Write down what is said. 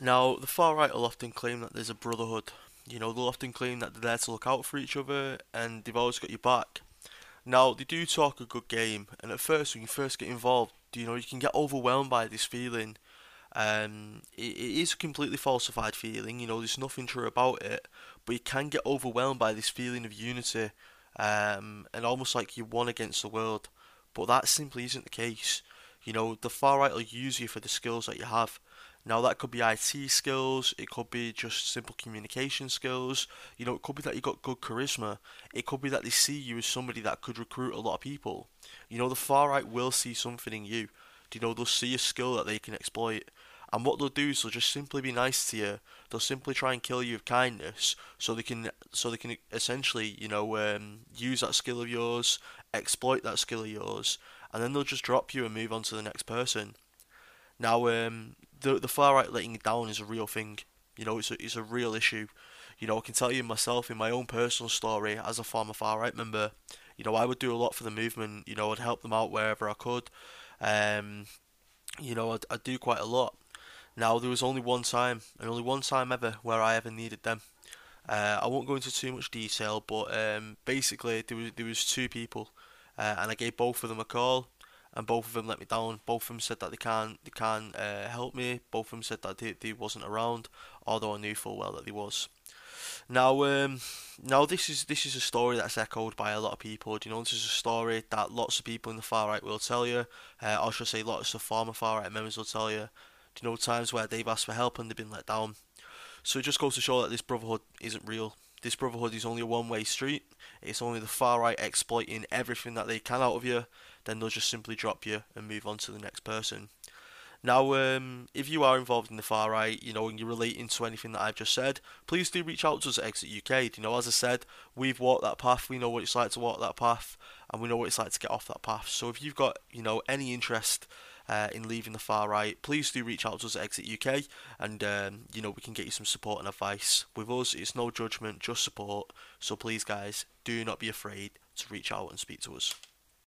Now, the far right will often claim that there's a brotherhood. You know, they'll often claim that they're there to look out for each other and they've always got your back. Now, they do talk a good game, and at first, when you first get involved, you know, you can get overwhelmed by this feeling. Um, it, it is a completely falsified feeling, you know, there's nothing true about it, but you can get overwhelmed by this feeling of unity, um, and almost like you're one against the world. But that simply isn't the case. You know, the far right will use you for the skills that you have. Now that could be IT skills, it could be just simple communication skills, you know, it could be that you got good charisma, it could be that they see you as somebody that could recruit a lot of people. You know, the far right will see something in you. Do you know, they'll see a skill that they can exploit. And what they'll do is they'll just simply be nice to you. They'll simply try and kill you with kindness, so they can, so they can essentially, you know, um, use that skill of yours, exploit that skill of yours, and then they'll just drop you and move on to the next person. Now, um, the the far right letting down is a real thing. You know, it's a, it's a real issue. You know, I can tell you myself in my own personal story as a former far right member. You know, I would do a lot for the movement. You know, I'd help them out wherever I could. Um, you know, I'd, I'd do quite a lot. Now, there was only one time, and only one time ever, where I ever needed them. Uh, I won't go into too much detail, but um, basically, there was there was two people, uh, and I gave both of them a call and both of them let me down. Both of them said that they can't they can't uh, help me. Both of them said that they, they wasn't around, although I knew full well that they was. Now, um, now this is this is a story that's echoed by a lot of people. Do you know this is a story that lots of people in the far right will tell you, uh, or should I say, lots of former far right members will tell you. Do you know times where they've asked for help and they've been let down? So it just goes to show that this brotherhood isn't real. This brotherhood is only a one-way street. It's only the far right exploiting everything that they can out of you, then they'll just simply drop you and move on to the next person. Now, um, if you are involved in the far right, you know, and you're relating to anything that I've just said, please do reach out to us at Exit UK. You know, as I said, we've walked that path. We know what it's like to walk that path, and we know what it's like to get off that path. So, if you've got, you know, any interest uh, in leaving the far right, please do reach out to us at Exit UK, and um, you know, we can get you some support and advice. With us, it's no judgment, just support. So, please, guys, do not be afraid to reach out and speak to us.